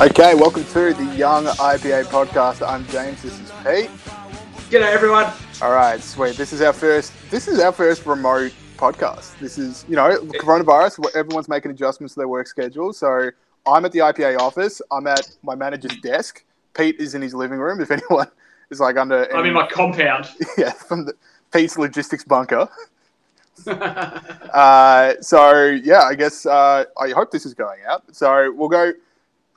Okay, welcome to the Young IPA podcast. I'm James. This is Pete. G'day everyone. All right, sweet. This is our first. This is our first remote podcast. This is you know coronavirus. Everyone's making adjustments to their work schedule. So I'm at the IPA office. I'm at my manager's desk. Pete is in his living room. If anyone is like under, I'm in my compound. yeah from the Pete's logistics bunker. Uh, so yeah, I guess uh, I hope this is going out. So we'll go.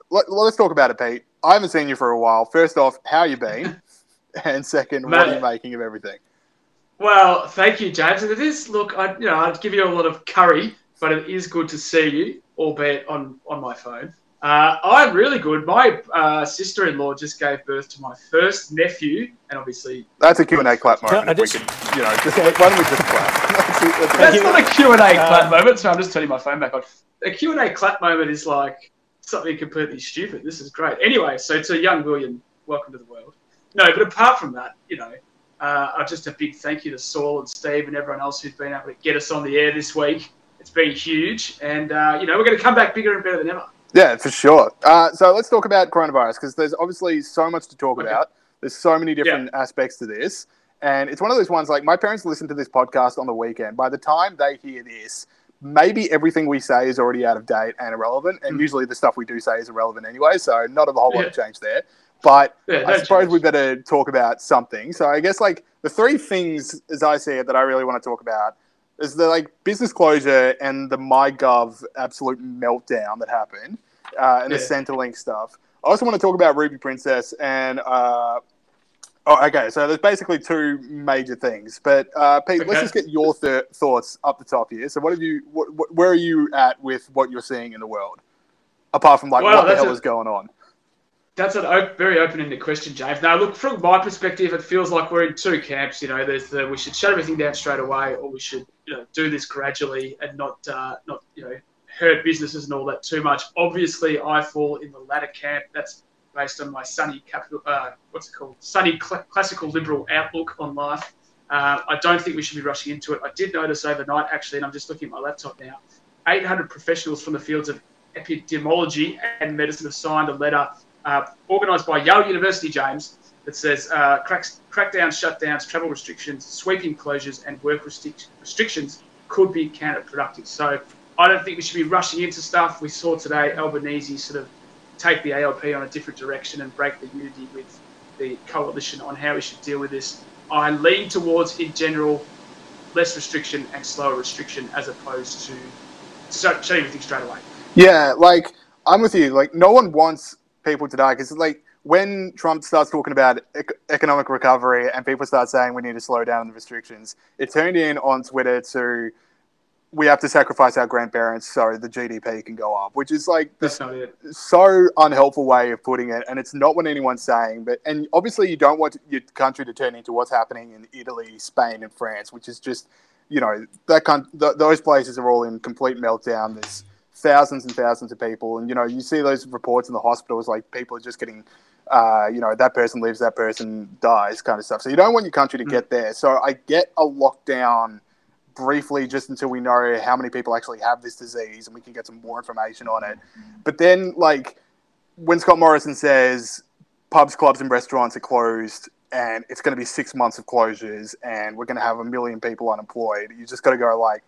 Let, us talk about it, Pete. I haven't seen you for a while. First off, how you been? and second, what are you making of everything? Well, thank you, James. And it is look, I you know I'd give you a lot of curry, but it is good to see you, albeit on on my phone. Uh, I'm really good. My uh, sister-in-law just gave birth to my first nephew, and obviously that's a Q and A clap moment. I just, we could, you know, just, why don't we just clap? That's, that's not a Q and A clap moment. So I'm just turning my phone back on. A Q and A clap moment is like something completely stupid. This is great. Anyway, so to young William, welcome to the world. No, but apart from that, you know, uh, just a big thank you to Saul and Steve and everyone else who's been able to get us on the air this week. It's been huge, and uh, you know, we're going to come back bigger and better than ever. Yeah, for sure. Uh, so let's talk about coronavirus because there's obviously so much to talk okay. about. There's so many different yeah. aspects to this. And it's one of those ones like my parents listen to this podcast on the weekend. By the time they hear this, maybe everything we say is already out of date and irrelevant. And mm. usually the stuff we do say is irrelevant anyway. So not a whole lot of change there. But yeah, I suppose change. we better talk about something. So I guess like the three things, as I see it, that I really want to talk about is the like business closure and the MyGov absolute meltdown that happened uh, and yeah. the Centrelink stuff. I also want to talk about Ruby Princess and. Uh, oh, okay. So there's basically two major things, but uh, Pete, okay. let's just get your th- thoughts up the top here. So, what have you? What, what, where are you at with what you're seeing in the world, apart from like well, what the hell a, is going on? That's a op- very open-ended question, James. Now, look from my perspective, it feels like we're in two camps. You know, there's the we should shut everything down straight away, or we should you know do this gradually and not uh, not you know hurt businesses and all that too much. Obviously, I fall in the latter camp. That's based on my sunny capital, uh, what's it called, sunny cl- classical liberal outlook on life. Uh, I don't think we should be rushing into it. I did notice overnight, actually, and I'm just looking at my laptop now, 800 professionals from the fields of epidemiology and medicine have signed a letter uh, organised by Yale University, James, that says uh, cracks, crackdowns, shutdowns, travel restrictions, sweeping closures, and work restric- restrictions could be counterproductive. So I don't think we should be rushing into stuff. We saw today Albanese sort of take the ALP on a different direction and break the unity with the coalition on how we should deal with this. I lean towards, in general, less restriction and slower restriction as opposed to shutting everything straight away. Yeah, like I'm with you. Like no one wants people to die because like when Trump starts talking about ec- economic recovery and people start saying we need to slow down the restrictions, it turned in on Twitter to we have to sacrifice our grandparents so the GDP can go up, which is like this so unhelpful way of putting it. And it's not what anyone's saying. But and obviously you don't want your country to turn into what's happening in Italy, Spain, and France, which is just you know that kind th- those places are all in complete meltdown. There's thousands and thousands of people, and you know you see those reports in the hospitals like people are just getting. Uh, you know that person lives, that person dies, kind of stuff. So you don't want your country to mm. get there. So I get a lockdown briefly just until we know how many people actually have this disease and we can get some more information on it. But then, like, when Scott Morrison says pubs, clubs, and restaurants are closed and it's going to be six months of closures and we're going to have a million people unemployed, you just got to go, like,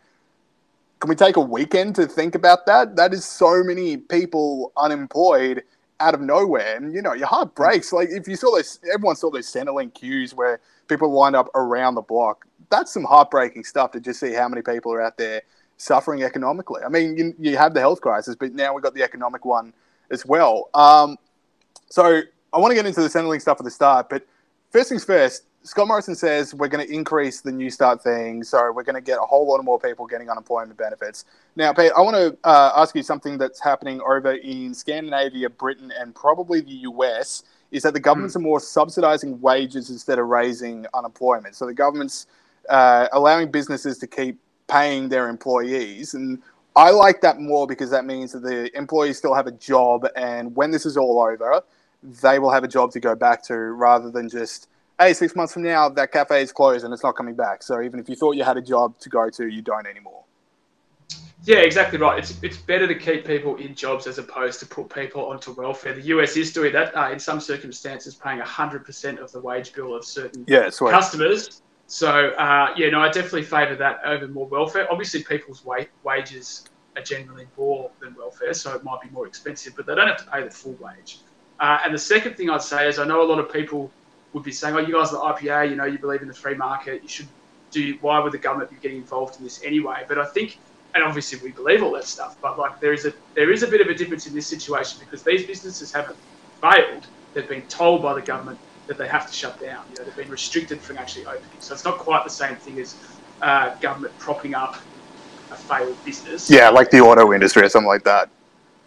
can we take a weekend to think about that? That is so many people unemployed out of nowhere. And, you know, your heart breaks. Like, if you saw those, everyone saw those Centrelink queues where people lined up around the block that's some heartbreaking stuff to just see how many people are out there suffering economically. I mean, you, you have the health crisis, but now we've got the economic one as well. Um, so I want to get into the Centrelink stuff at the start, but first things first, Scott Morrison says we're going to increase the Newstart thing, so we're going to get a whole lot of more people getting unemployment benefits. Now, Pete, I want to uh, ask you something that's happening over in Scandinavia, Britain, and probably the US. Is that the governments mm. are more subsidizing wages instead of raising unemployment? So the government's uh, allowing businesses to keep paying their employees. And I like that more because that means that the employees still have a job, and when this is all over, they will have a job to go back to rather than just, hey, six months from now, that cafe is closed and it's not coming back. So even if you thought you had a job to go to, you don't anymore. Yeah, exactly right. It's it's better to keep people in jobs as opposed to put people onto welfare. The US is doing that uh, in some circumstances, paying hundred percent of the wage bill of certain Yeah, customers. So uh, yeah, no, I definitely favour that over more welfare. Obviously, people's wa- wages are generally more than welfare, so it might be more expensive, but they don't have to pay the full wage. Uh, and the second thing I'd say is, I know a lot of people would be saying, "Oh, you guys are the IPA, you know, you believe in the free market. You should do. Why would the government be getting involved in this anyway?" But I think, and obviously we believe all that stuff, but like there is a there is a bit of a difference in this situation because these businesses haven't failed; they've been told by the government that they have to shut down. You know, they've been restricted from actually opening. So it's not quite the same thing as uh, government propping up a failed business. Yeah, like the auto industry or something like that.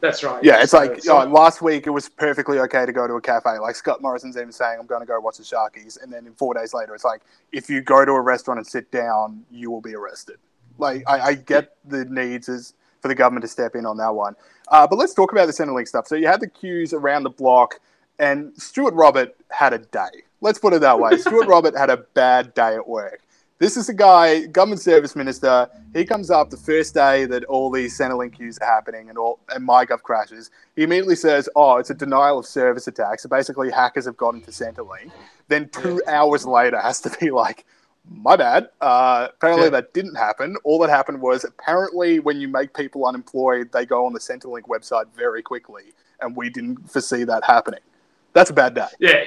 that's right. Yeah, it's So- like so- oh, last week it was perfectly okay to go to a cafe. Like Scott Morrison's even saying, "I'm going to go watch the Sharkies," and then in four days later, it's like if you go to a restaurant and sit down, you will be arrested. Like I, I get the needs is for the government to step in on that one. Uh, but let's talk about the Centrelink stuff. So you had the queues around the block, and Stuart Robert had a day. Let's put it that way. Stuart Robert had a bad day at work. This is a guy, government service minister. He comes up the first day that all these Centrelink queues are happening and all and MyGov crashes. He immediately says, "Oh, it's a denial of service attack." So basically, hackers have got into Centrelink. Then two hours later, has to be like, "My bad." Uh, apparently, Yeah. that didn't happen. All that happened was apparently when you make people unemployed, they go on the Centrelink website very quickly, and we didn't foresee that happening. That's a bad day. Yeah,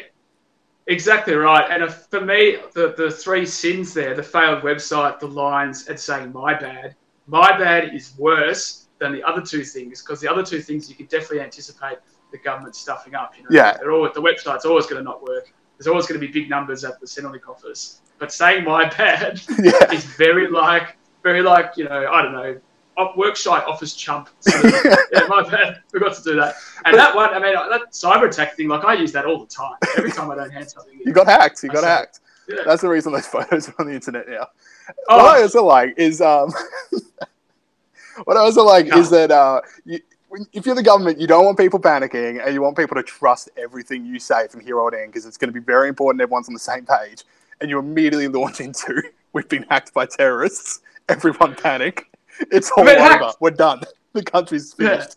exactly right. And if, for me, the, the three sins there the failed website, the lines, and saying my bad. My bad is worse than the other two things because the other two things you can definitely anticipate the government stuffing up. You know, Yeah. they're all, the website's always going to not work. There's always going to be big numbers at the Centrelink office. But saying my bad yeah. is very like, very like, you know, I don't know, op- worksite office chump. Of, yeah, my bad. Forgot to do that. And that one, I mean, that cyber attack thing, like I use that all the time. Every time I don't hand something in. You got hacked. You got hacked. Yeah. That's the reason those photos are on the internet now. Oh. What I also like is um, what I also like No. is that uh, you, when, if you're the government, you don't want people panicking, and you want people to trust everything you say from here on in because it's going to be very important. Everyone's on the same page, and you immediately launch into "We've been hacked by terrorists." Everyone panic. It's all over. hacked. We're done. The country's Yeah. finished.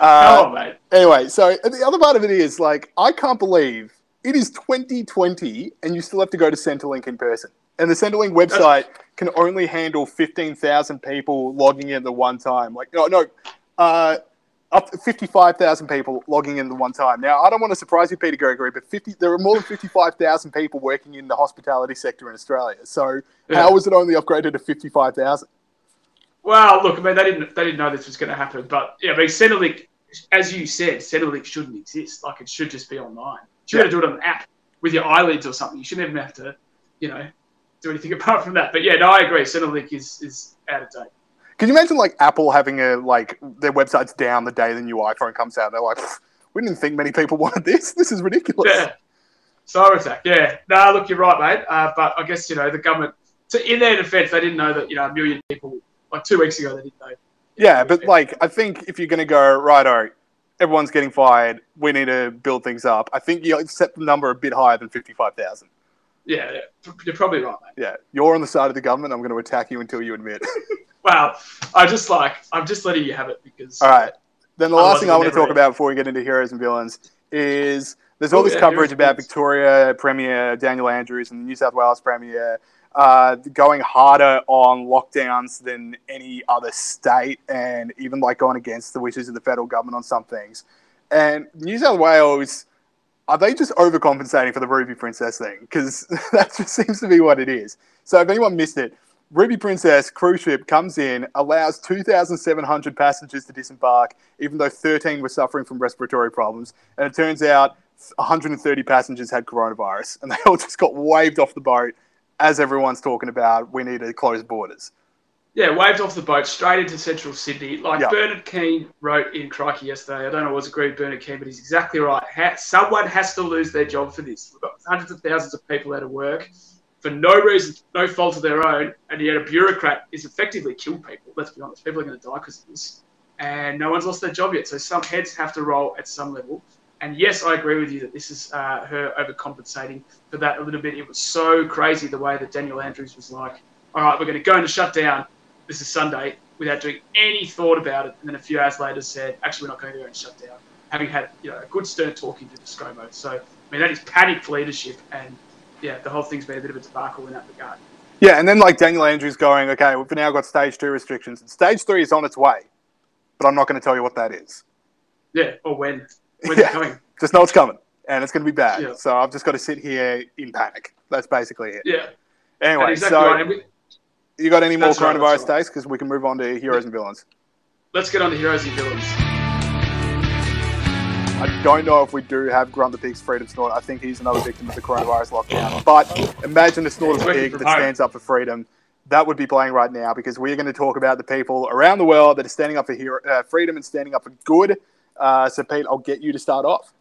Uh, Come on, mate. Anyway, so the other part of it is like I can't believe it is 2020 and you still have to go to Centrelink in person. And the Centrelink website can only handle 15,000 people logging in at the one time. Like no, no, uh, up to 55,000 people logging in at the one time. Now I don't want to surprise you, Peter Gregory, but 50 there are more than 55,000 people working in the hospitality sector in Australia. So Yeah. how was it only upgraded to 55,000? Well, look, I mean, they didn't they didn't know this was going to happen, but yeah, I mean, Centrelink, as you said, Centrelink shouldn't exist. Like it should just be online. You should have to do it on an app with your eyelids or something. You shouldn't even have to, you know, do anything apart from that. But yeah, no, I agree. Centrelink is is out of date. Can you imagine like Apple having a like their website's down the day the new iPhone comes out? They're like, we didn't think many people wanted this. This is ridiculous. Yeah. Cyber attack. Yeah. No, look, you're right, mate. Uh, but I guess you know the government. So in their defence, they didn't know that you know a million people like two weeks ago they didn't know. Yeah, but like I think if you're gonna go right, right, everyone's getting fired. We need to build things up. I think you set the number a bit higher than fifty-five thousand. Yeah, yeah, you're probably right, mate. Yeah, you're on the side of the government. I'm going to attack you until you admit. Well, I just like I'm just letting you have it because. all right. Then the last thing I want to talk about before we get into heroes and villains is there's all Oh, this yeah, coverage about. Victoria Premier Daniel Andrews and the New South Wales Premier uh, going harder on lockdowns than any other state, and even like going against the wishes of the federal government on some things. And New South Wales, are they just overcompensating for the Ruby Princess thing? Because that just seems to be what it is. So if anyone missed it, Ruby Princess cruise ship comes in, allows 2,700 passengers to disembark, even though 13 were suffering from respiratory problems. And it turns out 130 passengers had coronavirus, and they all just got waved off the boat as everyone's talking about we need to close borders. Yeah, waved off the boat straight into central Sydney. Like Yeah. Bernard Keane wrote in Crikey yesterday. I don't know what's agreed with Bernard Keane, but he's exactly right. Ha- someone has to lose their job for this. We've got hundreds of thousands of people out of work for no reason, no fault of their own, and yet a bureaucrat is effectively killed people. Let's be honest, people are going to die because of this, and no one's lost their job yet. So some heads have to roll at some level. And yes, I agree with you that this is uh, her overcompensating for that a little bit. It was so crazy the way that Daniel Andrews was like, "All right, we're going to go into shutdown." this is Sunday, without doing any thought about it, and then a few hours later said, actually, we're not going to go and shut down, having had you know a good stern talking to the ScoMo. So, I mean, that is panicked leadership, and yeah, the whole thing's been a bit of a debacle in that regard. Yeah, and then like Daniel Andrews going, okay, we've now got stage two restrictions. Stage three is on its way, but I'm not going to tell you what that is. Yeah, or when. When's Yeah. it coming? Just know it's coming, and it's going to be bad. Yeah. So I've just got to sit here in panic. That's basically it. Yeah. Anyway, exactly so right. We, you got any more That's right, coronavirus that's right. takes? Because we can move on to heroes and villains. let's get on to heroes and villains. I don't know if we do have Grunt the Pig's freedom snort. I think he's another victim of the coronavirus lockdown. But imagine a snort of working pig that home. stands up for freedom. That would be playing right now because we're going to talk about the people around the world that are standing up for hero, uh, freedom and standing up for good. Uh, so, Pete, I'll get you to start off.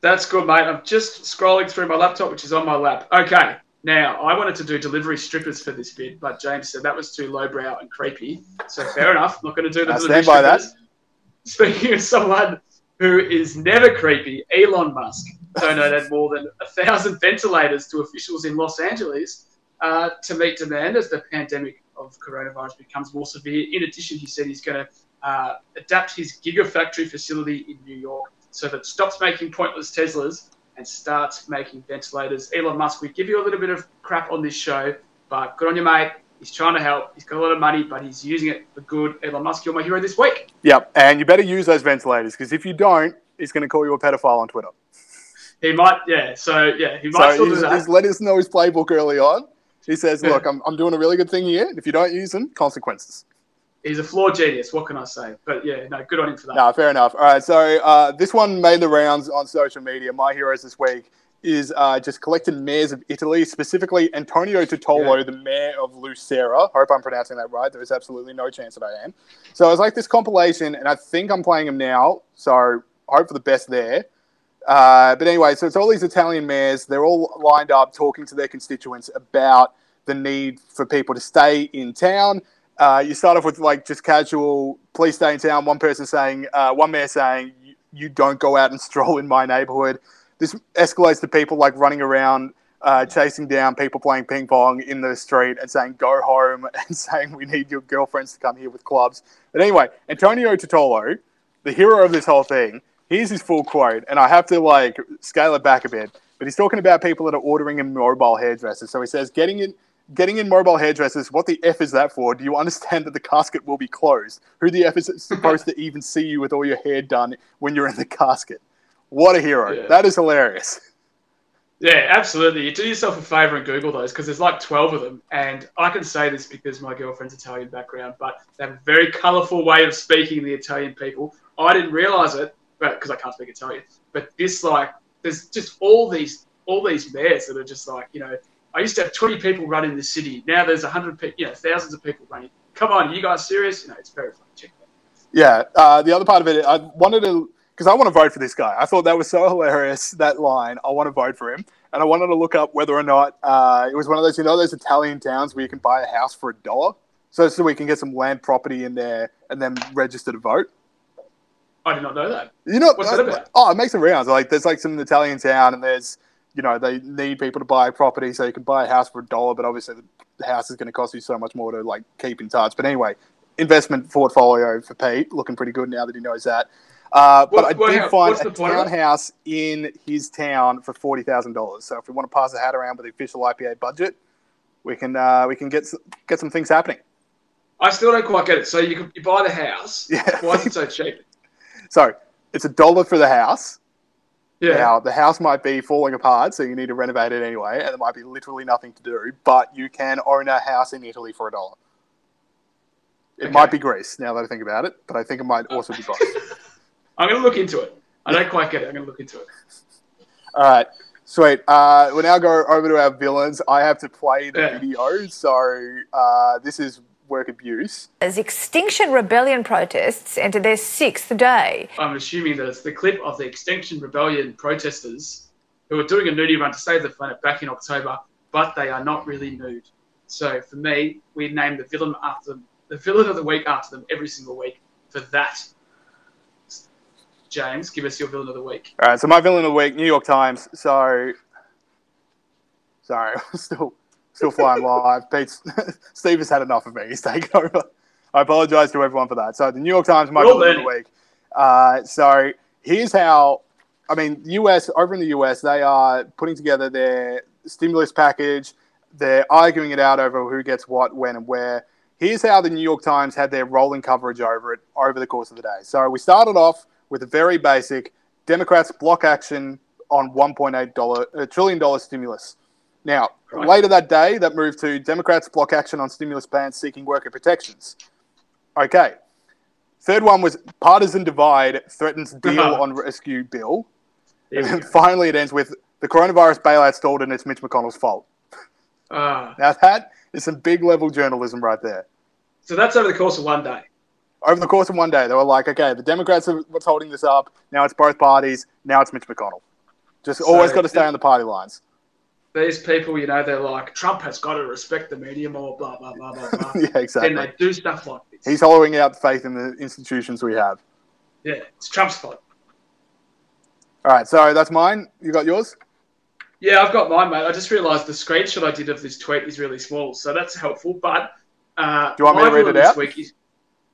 That's good, mate. I'm just scrolling through my laptop, which is on my lap. Okay. Now, I wanted to do delivery strippers for this bid, but James said that was too lowbrow and creepy. So fair enough. Not going to do the I delivery stand by that. Speaking of someone who is never creepy, Elon Musk donated more than a thousand ventilators to officials in Los Angeles uh, to meet demand as the pandemic of coronavirus becomes more severe. In addition, he said he's going to uh, adapt his Gigafactory facility in New York so that it stops making pointless Teslas and starts making ventilators. Elon Musk, we give you a little bit of crap on this show, but good on you, mate. He's trying to help. He's got a lot of money, but he's using it for good. Elon Musk, you're my hero this week. Yep. And you better use those ventilators because if you don't, he's going to call you a pedophile on Twitter. He might, yeah. So yeah, he might So still do he's, that. he's let us know his playbook early on. He says, look, I'm, I'm doing a really good thing here. and If you don't use them, consequences. He's a flawed genius. What can I say? But yeah, no, good on him for that. No, fair enough. All right, so uh, this one made the rounds on social media. My heroes this week is uh, just collected mayors of Italy, specifically Antonio Tutolo, Yeah. the mayor of Lucera. Hope I'm pronouncing that right. There is absolutely no chance that I am. So I was like this compilation, and I think I'm playing him now. So hope for the best there. Uh, but anyway, so it's all these Italian mayors. They're all lined up talking to their constituents about the need for people to stay in town. Uh, you start off with like just casual, please stay in town. One person saying, uh, one mayor saying, "You- don't go out and stroll in my neighborhood. This escalates to people like running around, uh, chasing down people playing ping pong in the street and saying, go home and saying, we need your girlfriends to come here with clubs. But anyway, Antonio Tutolo, the hero of this whole thing, here's his full quote, and I have to like scale it back a bit. But he's talking about people that are ordering in mobile hairdressers. So he says, getting in, getting in mobile hairdressers. What the f is that for? Do you understand that the casket will be closed? Who the f is supposed to even see you with all your hair done when you're in the casket? What a hero! Yeah. That is hilarious. Yeah, absolutely. You do yourself a favor and Google those because there's like 12 of them. And I can say this because my girlfriend's Italian background, but they have a very colourful way of speaking, the Italian people. I didn't realise it, but because I can't speak Italian. But this, like, there's just all these all these mayors that are just like, you know, I used to have 20 people running the city. Now there's 100 people, you know, thousands of people running. Come on, are you guys serious? You know, it's very funny. Check it out. Yeah. Uh, the other part of it, I wanted to because I want to vote for this guy. I thought that was so hilarious that line. I want to vote for him, and I wanted to look up whether or not uh, it was one of those you know those Italian towns where you can buy a house for a dollar, so so we can get some land property in there and then register to vote. I did not know that. You know What's that about? Oh, it makes the rounds. Like there's like some Italian town, and there's you know they need people to buy property, so you can buy a house for a dollar, but obviously the house is going to cost you so much more to like keep in touch. But anyway, investment portfolio for Pete looking pretty good now that he knows that. Uh, but What- I did find a the point of it? townhouse in his town for forty thousand dollars. So if we want to pass a hat around with the official IPA budget, we can uh, we can get get some things happening. I still don't quite get it. So you, can, you buy the house. Yeah. Why is it so cheap? So it's a dollar for the house. Yeah. Now, the house might be falling apart, so you need to renovate it anyway, and there might be literally nothing to do, but you can own a house in Italy for a dollar. It Okay. might be Greece, now that I think about it, but I think it might also be both. I'm going to look into it. I don't quite get it. I'm going to look into it. All right, sweet. Uh, we'll now go over to our villains. I have to play the Yeah. video, so uh, this is work abuse. As Extinction Rebellion protests enter their sixth day. I'm assuming that it's the clip of the Extinction Rebellion protesters who are doing a nudie run to save the planet back in October, but they are not really nude. So for me, we name the villain after them, the villain of the week after them every single week for that. James, give us your villain of the week. All right, so my villain of the week, New York Times. So, sorry, still, still flying live. Pete's, Steve has had enough of me. He's taken over. I apologize to everyone for that. So the New York Times, my Well of the week. Uh, so here's how. I mean, US over in the US, they are putting together their stimulus package. They're arguing it out over who gets what, when, and where. Here's how the New York Times had their rolling coverage over it over the course of the day. So we started off with a very basic Democrats block action on 1.8 dollar uh, trillion dollar stimulus. Now, Right. later that day, that moved to Democrats block action on stimulus plans seeking worker protections. Okay. Third one was partisan divide threatens deal on rescue bill. And then finally, it ends with the coronavirus bailout stalled and it's Mitch McConnell's fault. Ah, Now, that is some big level journalism right there. so that's over the course of one day. Over the course of one day, they were like, okay, the Democrats are what's holding this up. Now it's both parties. Now it's Mitch McConnell. Just So- always got to stay on the party lines. These people, you know, they're like, Trump has got to respect the media more, blah, blah, blah, blah, blah. yeah, exactly. Then they do stuff like this. He's hollowing out faith in the institutions we have. yeah, it's Trump's fault. All right, so that's mine. You got yours? Yeah, I've got mine, mate. I just realised the screenshot I did of this tweet is really small, so that's helpful. But uh, Do you want me to read it this out? Week is,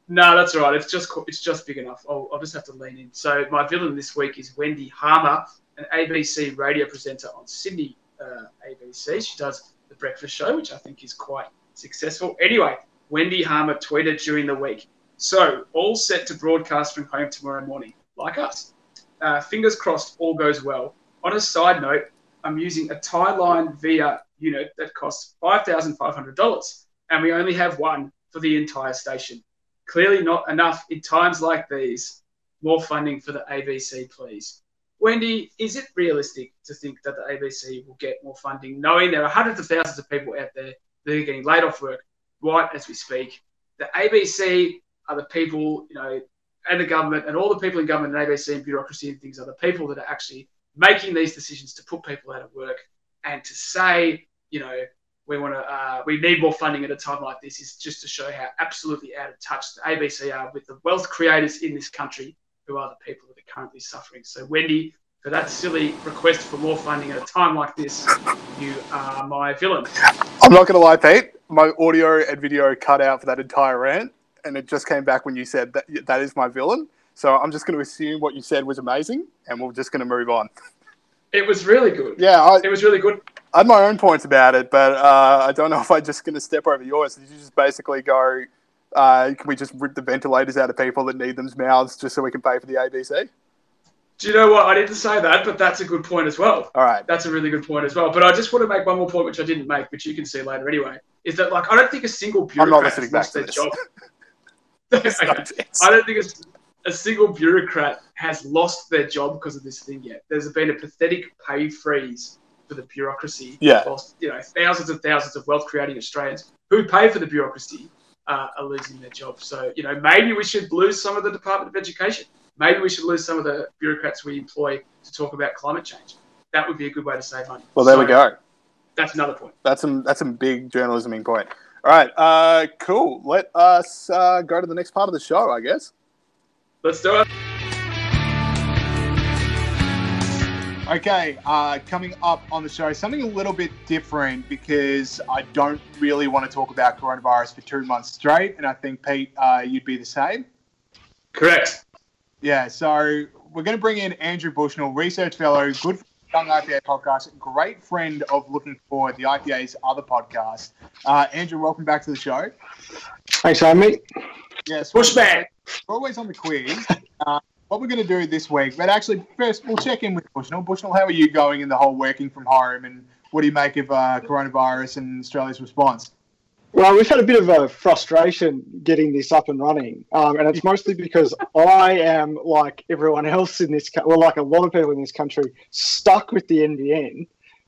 no, that's all right. It's just it's just big enough. I'll, I'll just have to lean in. So my villain this week is Wendy Harmer, an ABC radio presenter on Sydney uh, ABC. She does the breakfast show, which I think is quite successful. Anyway, Wendy Harmer tweeted during the week. So all set to broadcast from home tomorrow morning, like us. Uh, fingers crossed, all goes well. On a side note, I'm using a tie line via unit that costs $5,500, and we only have one for the entire station. Clearly not enough in times like these. More funding for the ABC, please. Wendy, is it realistic to think that the ABC will get more funding, knowing there are hundreds of thousands of people out there that are getting laid off work right as we speak? The ABC are the people, you know, and the government and all the people in government and ABC and bureaucracy and things are the people that are actually making these decisions to put people out of work and to say, you know, we want to, uh, we need more funding at a time like this is just to show how absolutely out of touch the ABC are with the wealth creators in this country, who are the people that are currently suffering. So, Wendy, for that silly request for more funding at a time like this, you are my villain. I'm not going to lie, Pete. My audio and video cut out for that entire rant, and it just came back when you said that that is my villain. So I'm just going to assume what you said was amazing, and we're just going to move on. It was really good. Yeah, I, It was really good. I had my own points about it, but uh, I don't know if I'm just going to step over yours. Did you just basically go, uh, can we just rip the ventilators out of people that need them's mouths just so we can pay for the ABC? Do you know what? I didn't say that, but that's a good point as well. All right. That's a really good point as well. But I just want to make one more point, which I didn't make, which you can see later anyway. Is that like I don't think a single I'm not bureaucrat listening has back lost to their this. job. Okay. I don't think it's a single bureaucrat has lost their job because of this thing yet. There's been a pathetic pay freeze for the bureaucracy. Yeah. Whilst, you know, thousands and thousands of wealth creating Australians who pay for the bureaucracy uh, are losing their jobs. So, you know, maybe we should lose some of the Department of Education. Maybe we should lose some of the bureaucrats we employ to talk about climate change. That would be a good way to save money. Well, there we go. That's another point. That's some that's some big journalisming point. All right, uh, cool. Let us uh, go to the next part of the show, I guess. Let's do it. Okay, uh, coming up on the show, something a little bit different because I don't really want to talk about coronavirus for two months straight, and I think Pete, uh, you'd be the same. Correct. Yeah, so we're going to bring in Andrew Bushnell, research fellow, good Young IPA podcast, great friend of Looking Forward, the IPA's other podcast. Uh, Andrew, welcome back to the show. Thanks, mate. Yes, Bushman. we're always on the quiz. Uh, what we're going to do this week, but actually, first we'll check in with Bushnell. Bushnell, how are you going in the whole working from home, and what do you make of uh, coronavirus and Australia's response? Well, we've had a bit of a frustration getting this up and running, um, and it's mostly because I am like everyone else in this, well, like a lot of people in this country, stuck with the NBN. Um,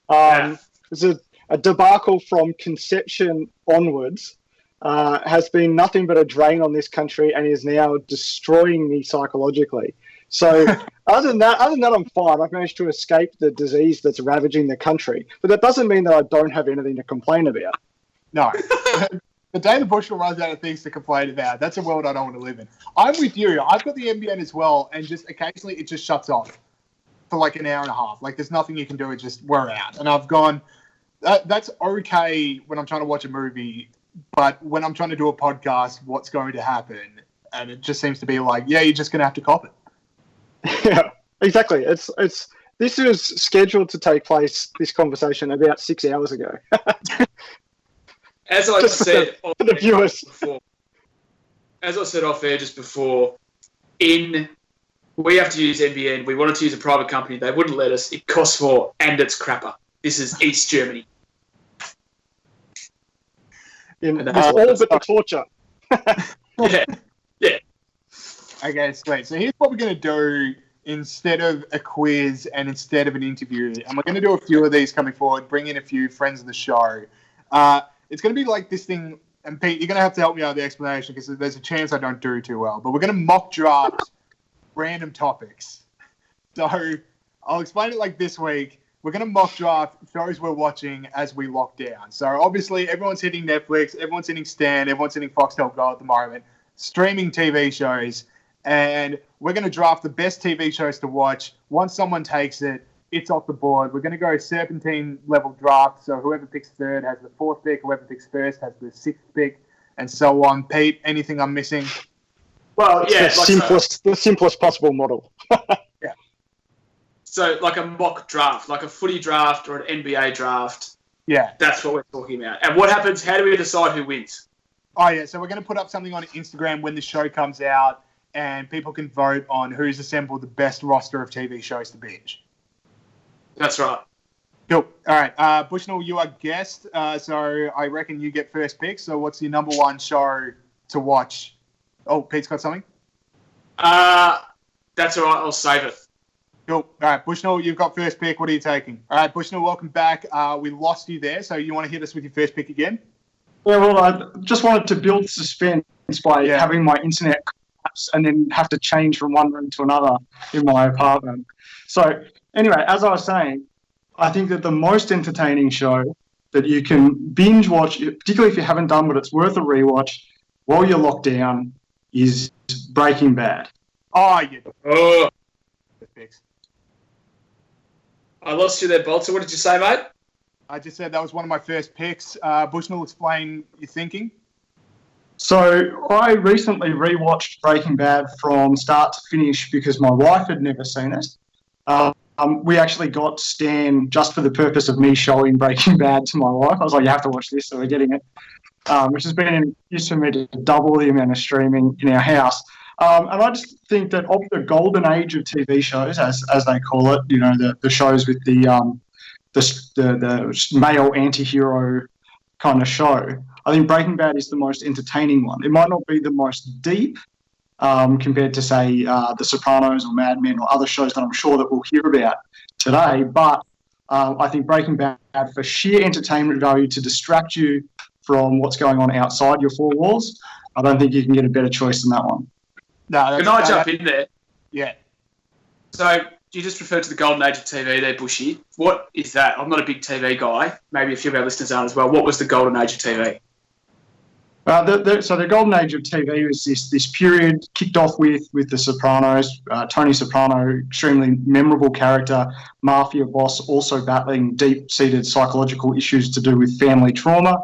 Yeah. It's a, a debacle from conception onwards. Uh, has been nothing but a drain on this country and is now destroying me psychologically. So, other than that, other than that, I'm fine. I've managed to escape the disease that's ravaging the country, but that doesn't mean that I don't have anything to complain about. No. the day the Bushnell runs out of things to complain about, that's a world I don't want to live in. I'm with you. I've got the NBN as well, and just occasionally it just shuts off for like an hour and a half. Like there's nothing you can do. It just we're out, and I've gone. that, that's okay when I'm trying to watch a movie, but when I'm trying to do a podcast, what's going to happen? And it just seems to be like, yeah, you're just going to have to cop it. yeah, exactly. It's it's this was scheduled to take place. This conversation about six hours ago. As I Just for said, For the viewers. before, as I said off air just before, in we have to use NBN. We wanted to use a private company. They wouldn't let us. It costs more, and it's crapper. This is East Germany. In And all but the torture. Yeah, Okay, sweet. So here's what we're going to do instead of a quiz and instead of an interview. And we're going to do a few of these coming forward, bring in a few friends of the show. Uh, it's going to be like this thing, and Pete, you're going to have to help me out with the explanation because there's a chance I don't do too well. But we're going to mock draft random topics. So I'll explain it like this week. We're going to mock draft shows we're watching as we lock down. So obviously, everyone's hitting Netflix, everyone's hitting Stan, everyone's hitting Foxtel Go at the moment, streaming TV shows and we're going to draft the best TV shows to watch. Once someone takes it, it's off the board. We're going to go serpentine level draft. So whoever picks third has the fourth pick. Whoever picks first has the sixth pick, and so on. Pete, anything I'm missing? well, It's yeah. the Like, so, simplest, uh, the simplest possible model. so like a mock draft, like a footy draft or an NBA draft. Yeah. That's what we're talking about. And what happens? How do we decide who wins? Oh yeah. So we're going to put up something on Instagram when the show comes out, and people can vote on who's assembled the best roster of TV shows to binge. That's right. Cool. All right. Uh, Bushnell, you are guest, uh, so I reckon you get first pick. So what's your number one show to watch? Oh, Pete's got something. Uh, that's all right. I'll save it. Cool. All right, Bushnell, you've got first pick. What are you taking? All right, Bushnell, welcome back. Uh, we lost you there, so you want to hit us with your first pick again? Yeah, well, I just wanted to build suspense by Yeah. having my internet collapse and then have to change from one room to another in my apartment. So, anyway, as I was saying, I think that the most entertaining show that you can binge watch, particularly if you haven't done but it's worth a rewatch while you're locked down, is Breaking Bad. Oh, yeah. Oh, First picks. I lost you there, Bolter. What did you say, mate? I just said that was one of my first picks. Uh, Bushnell, explain your thinking. So I recently rewatched Breaking Bad from start to finish because my wife had never seen it. Um, we actually got Stan just for the purpose of me showing Breaking Bad to my wife. I was like, "You have to watch this," so we're getting it, um, which has been an excuse for me to double the amount of streaming in our house. Um, and I just think that of the golden age of TV shows, as as they call it, you know, the, the shows with the um, the, the the male anti-hero kind of show. I think Breaking Bad is the most entertaining one. It might not be the most deep um, compared to, say, uh, The Sopranos or Mad Men or other shows that I'm sure that we'll hear about today, but um, I think Breaking Bad, for sheer entertainment value to distract you from what's going on outside your four walls, I don't think you can get a better choice than that one. No, Can I no, jump in there? Yeah. So you just referred to the golden age of TV there, Bushy. What is that? I'm not a big TV guy. Maybe a few of our listeners aren't as well. What was the golden age of TV? Uh, the, the, so the golden age of TV was this this period kicked off with with The Sopranos. Uh, Tony Soprano, extremely memorable character, mafia boss, also battling deep seated psychological issues to do with family trauma.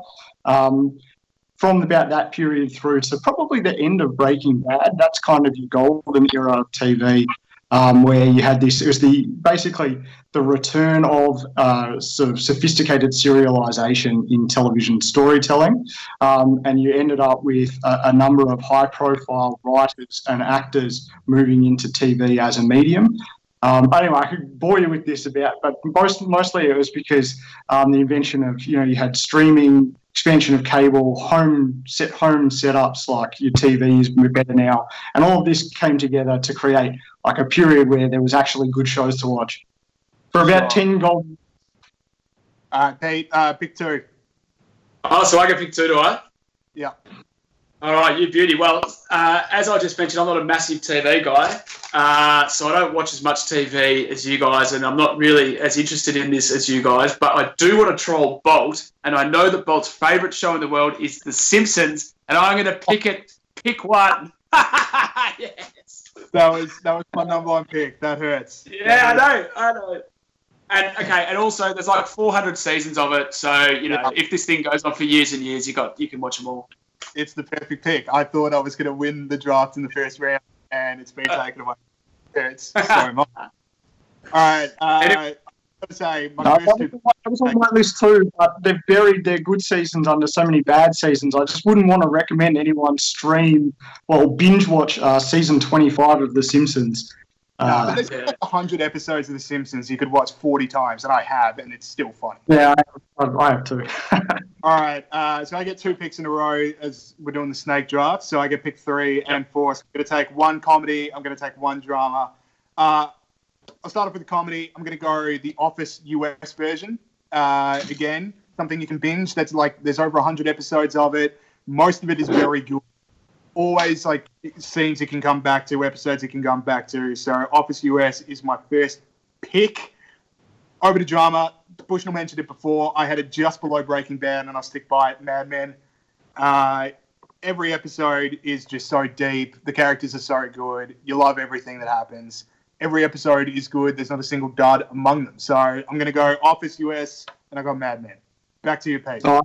Um, from about that period through to probably the end of Breaking Bad, that's kind of your golden era of TV, um, where you had this. It was the basically the return of uh, sort of sophisticated serialization in television storytelling. Um, and you ended up with a, a number of high profile writers and actors moving into TV as a medium. Um, anyway, I could bore you with this about, but most, mostly it was because um, the invention of, you know, you had streaming, expansion of cable, home set home setups like your TVs are better now, and all of this came together to create like a period where there was actually good shows to watch. For about Sure. ten gold All right, Pete, uh, pick two. Oh, so I get pick two, do I? Yeah. All right, you beauty. Well, uh, as I just mentioned, I'm not a massive TV guy, uh, so I don't watch as much TV as you guys, and I'm not really as interested in this as you guys. But I do want to troll Bolt, and I know that Bolt's favourite show in the world is The Simpsons, and I'm going to pick it. Pick one. yes. That was that was my number one pick. That hurts. Yeah, I know. I know. And okay, and also there's like 400 seasons of it, so you know Yeah. if this thing goes on for years and years, you got you can watch them all. It's the perfect pick. I thought I was going to win the draft in the first round, and it's been Uh. taken away. It's so much. All right. Uh, And I gotta say, my No, first two was, was on my list too, but they've buried their good seasons under so many bad seasons. I just wouldn't want to recommend anyone stream, well, binge watch uh, season 25 of The Simpsons. Uh, but there's Yeah. 100 episodes of The Simpsons you could watch 40 times, and I have, and it's still funny. yeah, I, I have too. All right, uh, so I get two picks in a row as we're doing the snake draft. So I get pick three and four. So I'm going to take one comedy. I'm going to take one drama. Uh, I'll start off with the comedy. I'm going to go the Office US version. Uh, again, something you can binge. That's like there's over 100 episodes of it. Most of it is very good. Always like scenes you can come back to, episodes you can come back to. So Office US is my first pick. Over to drama. Bushnell mentioned it before. I had it just below Breaking Bad, and I'll stick by it. Mad Men. Uh, every episode is just so deep. The characters are so good. You love everything that happens. Every episode is good. There's not a single dud among them. So I'm going to go Office US, and I got Mad Men. Back to you, ooh.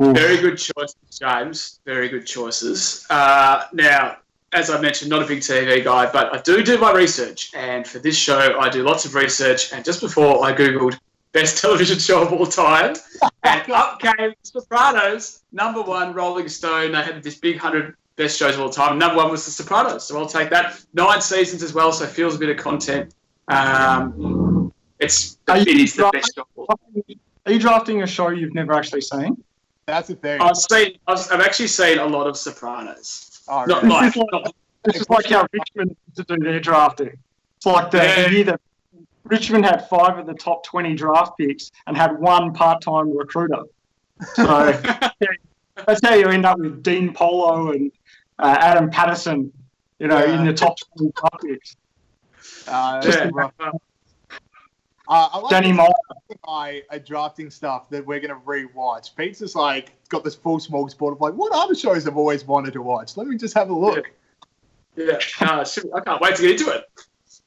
Very good choices, James. Very good choices. Uh, now, as I mentioned, not a big TV guy, but I do do my research. And for this show, I do lots of research. And just before I Googled best television show of all time, and up came Sopranos, number one, Rolling Stone. They had this big 100 best shows of all time. Number one was The Sopranos. So I'll take that. Nine seasons as well, so it feels a bit of content. Um, it's, it is the best show of all time. Are you drafting a show you've never actually seen? That's the thing. I've seen. I've, I've actually seen a lot of Sopranos. Oh, Not really? like, not, This is like how Richmond to do their drafting. It's like the, Yeah. the year that Richmond had five of the top 20 draft picks and had one part time recruiter. So that's how you end up with Dean Polo and uh, Adam Pattison, you know, Yeah. in the top 20 draft picks. Uh, Just- that's rough. Uh, I like Danny this Moore. by a drafting stuff that we're going to rewatch. Pete's just like got this full smorgasbord of like, what other shows I've always wanted to watch? Let me just have a look. yeah, uh, shoot, I can't wait to get into it.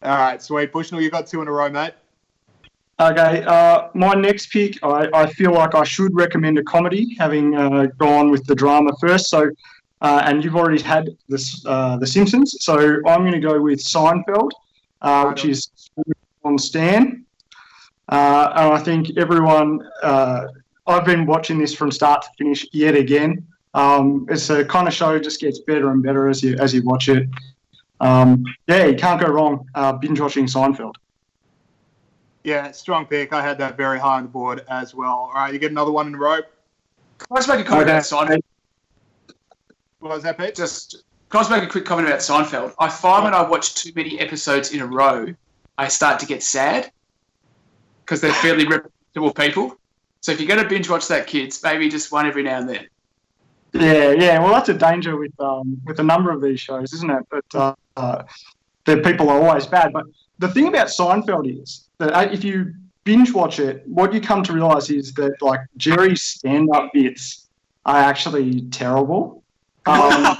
All right, sweet. Bushnell, you got two in a row, mate. Okay, uh, my next pick, I, I feel like I should recommend a comedy, having uh, gone with the drama first. So, uh, and you've already had this, uh, The Simpsons, so I'm going to go with Seinfeld, uh, which is on Stan. Uh, and I think everyone, uh, I've been watching this from start to finish yet again. Um, it's a kind of show just gets better and better as you as you watch it. Um, yeah, you can't go wrong uh, binge watching Seinfeld. Yeah, strong pick. I had that very high on the board as well. All right, you get another one in a row. Can I just make a comment Okay. about Seinfeld? What was that, Pete? Just can I just make a quick comment about Seinfeld? I find when I watch too many episodes in a row, I start to get sad because they're fairly reputable people. So if you're going to binge watch that, kids, maybe just one every now and then. Yeah, yeah. Well, that's a danger with um, with a number of these shows, isn't it? But uh, the people are always bad. But the thing about Seinfeld is that uh, if you binge watch it, what you come to realize is that like Jerry's stand up bits are actually terrible. Um,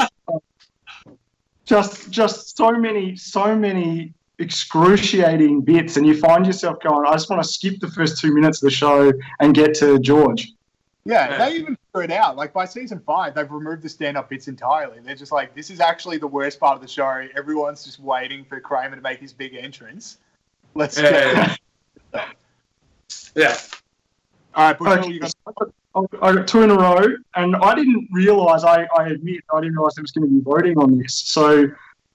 just just so many so many excruciating bits, and you find yourself going, I just want to skip the first two minutes of the show and get to George. Yeah, Yeah. they even figured it out. Like by season five, they've removed the stand-up bits entirely. They're just like, this is actually the worst part of the show. Everyone's just waiting for Kramer to make his big entrance. Let's Yeah. get Yeah. All right, Bushnell, Okay, you got I got two in a row, and I didn't realise. I, I admit I didn't realise there was going to be voting on this. So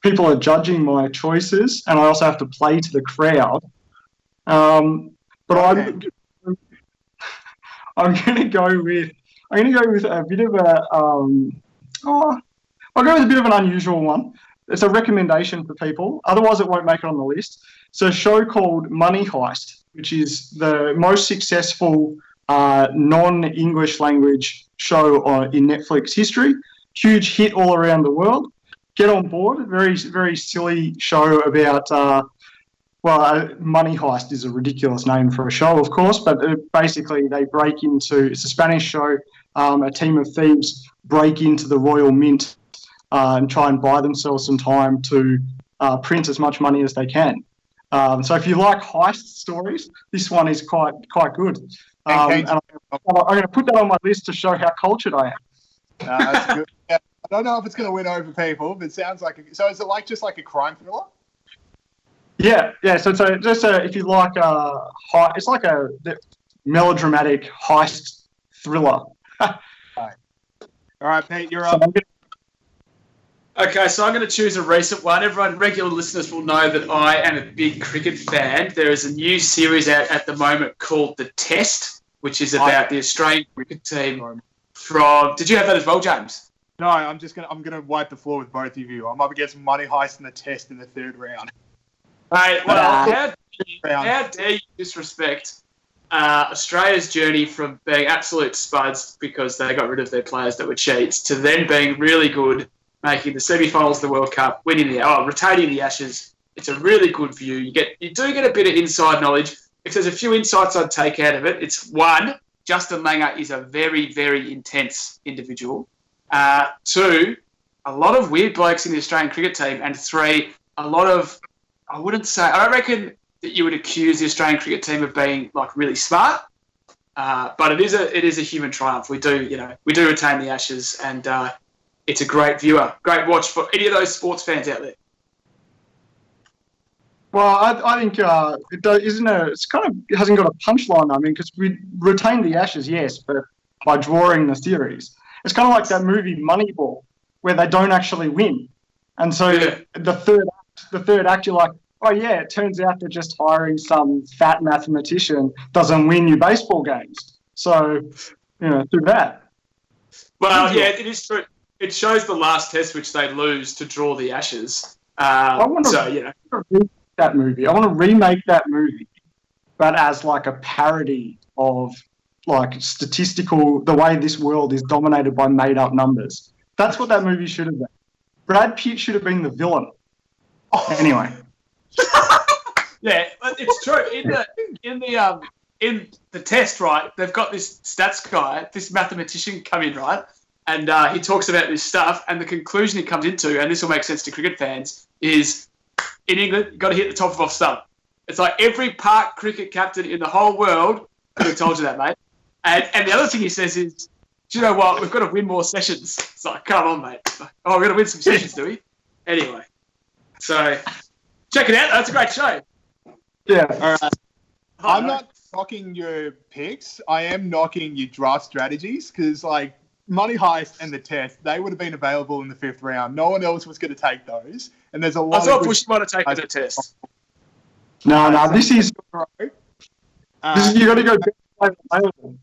people are judging my choices, and I also have to play to the crowd. Um, but I'm I'm going to go with I'm going to go with a bit of a um, oh, I'll go with a bit of an unusual one. It's a recommendation for people. Otherwise, it won't make it on the list. It's a show called Money Heist, which is the most successful uh, non-English language show on, in Netflix history. Huge hit all around the world. Get on board. Very very silly show about. Uh, well, Money Heist is a ridiculous name for a show, of course, but uh, basically they break into. It's a Spanish show. Um, a team of thieves break into the Royal Mint uh, and try and buy themselves some time to uh, print as much money as they can. Um, so if you like heist stories, this one is quite quite good. Um, I'm, I'm going to put that on my list to show how cultured I am. Uh, that's good. Yeah, I don't know if it's going to win over people, but it sounds like. A, so is it like just like a crime thriller? Yeah, yeah. So, so just uh, if you like a high, it's like a melodramatic heist thriller. All right, Pete, you're up. Okay, so I'm going to choose a recent one. Everyone, regular listeners will know that I am a big cricket fan. There is a new series out at the moment called The Test, which is about the Australian cricket team from. Did you have that as well, James? No, I'm just gonna I'm gonna wipe the floor with both of you. I'm up against Money Heist in the test in the third round. Mate, well, Nah. how, how dare you disrespect uh, Australia's journey from being absolute spuds because they got rid of their players that were cheats to then being really good, making the semi-finals of the World Cup, winning the oh, retaining the Ashes. It's a really good view. You get you do get a bit of inside knowledge. If there's a few insights I'd take out of it, it's one, Justin Langer is a very very intense individual. Uh, two, a lot of weird blokes in the Australian cricket team, and three, a lot of I wouldn't say. I don't reckon that you would accuse the Australian cricket team of being like really smart, uh, but it is a it is a human triumph. We do you know we do retain the Ashes, and uh, it's a great viewer, great watch for any of those sports fans out there. Well, I, I think uh, it does, isn't a. It's kind of it hasn't got a punchline. I mean, because we retained the Ashes, yes, but by drawing the series, it's kind of like that movie Moneyball, where they don't actually win, and so Yeah. the third act, the third act, you're like, oh yeah, it turns out that just hiring some fat mathematician doesn't win you baseball games. So, you know, through that. Well, yeah, it is true. It shows the last test which they lose to draw the Ashes. Um, I want wonder- so you know, to remake that movie. I want to remake that movie, but as like a parody of like statistical the way this world is dominated by made up numbers. That's what that movie should have been. Brad Pitt should have been the villain. Anyway, Yeah, but it's true. In the in the um in the test, right? They've got this stats guy, this mathematician come in, right? And uh, he talks about this stuff, and the conclusion he comes into, and this will make sense to cricket fans, is in England, you've got to hit the top of off stump. It's like every park cricket captain in the whole world could have told you that, mate. And and the other thing he says is, do you know what? We've got to win more sessions. It's like, come on, mate. Oh, we're going to win some sessions, do we? Anyway, so check it out. That's a great show. yeah. All right. Oh, I'm no. not knocking your picks. I am knocking your draft strategies because, like, Money Heist and the Test, they would have been available in the fifth round. No one else was going to take those. And there's a lot thought of good Bush might have taken the test. No, no, this is Uh, this is you got to go.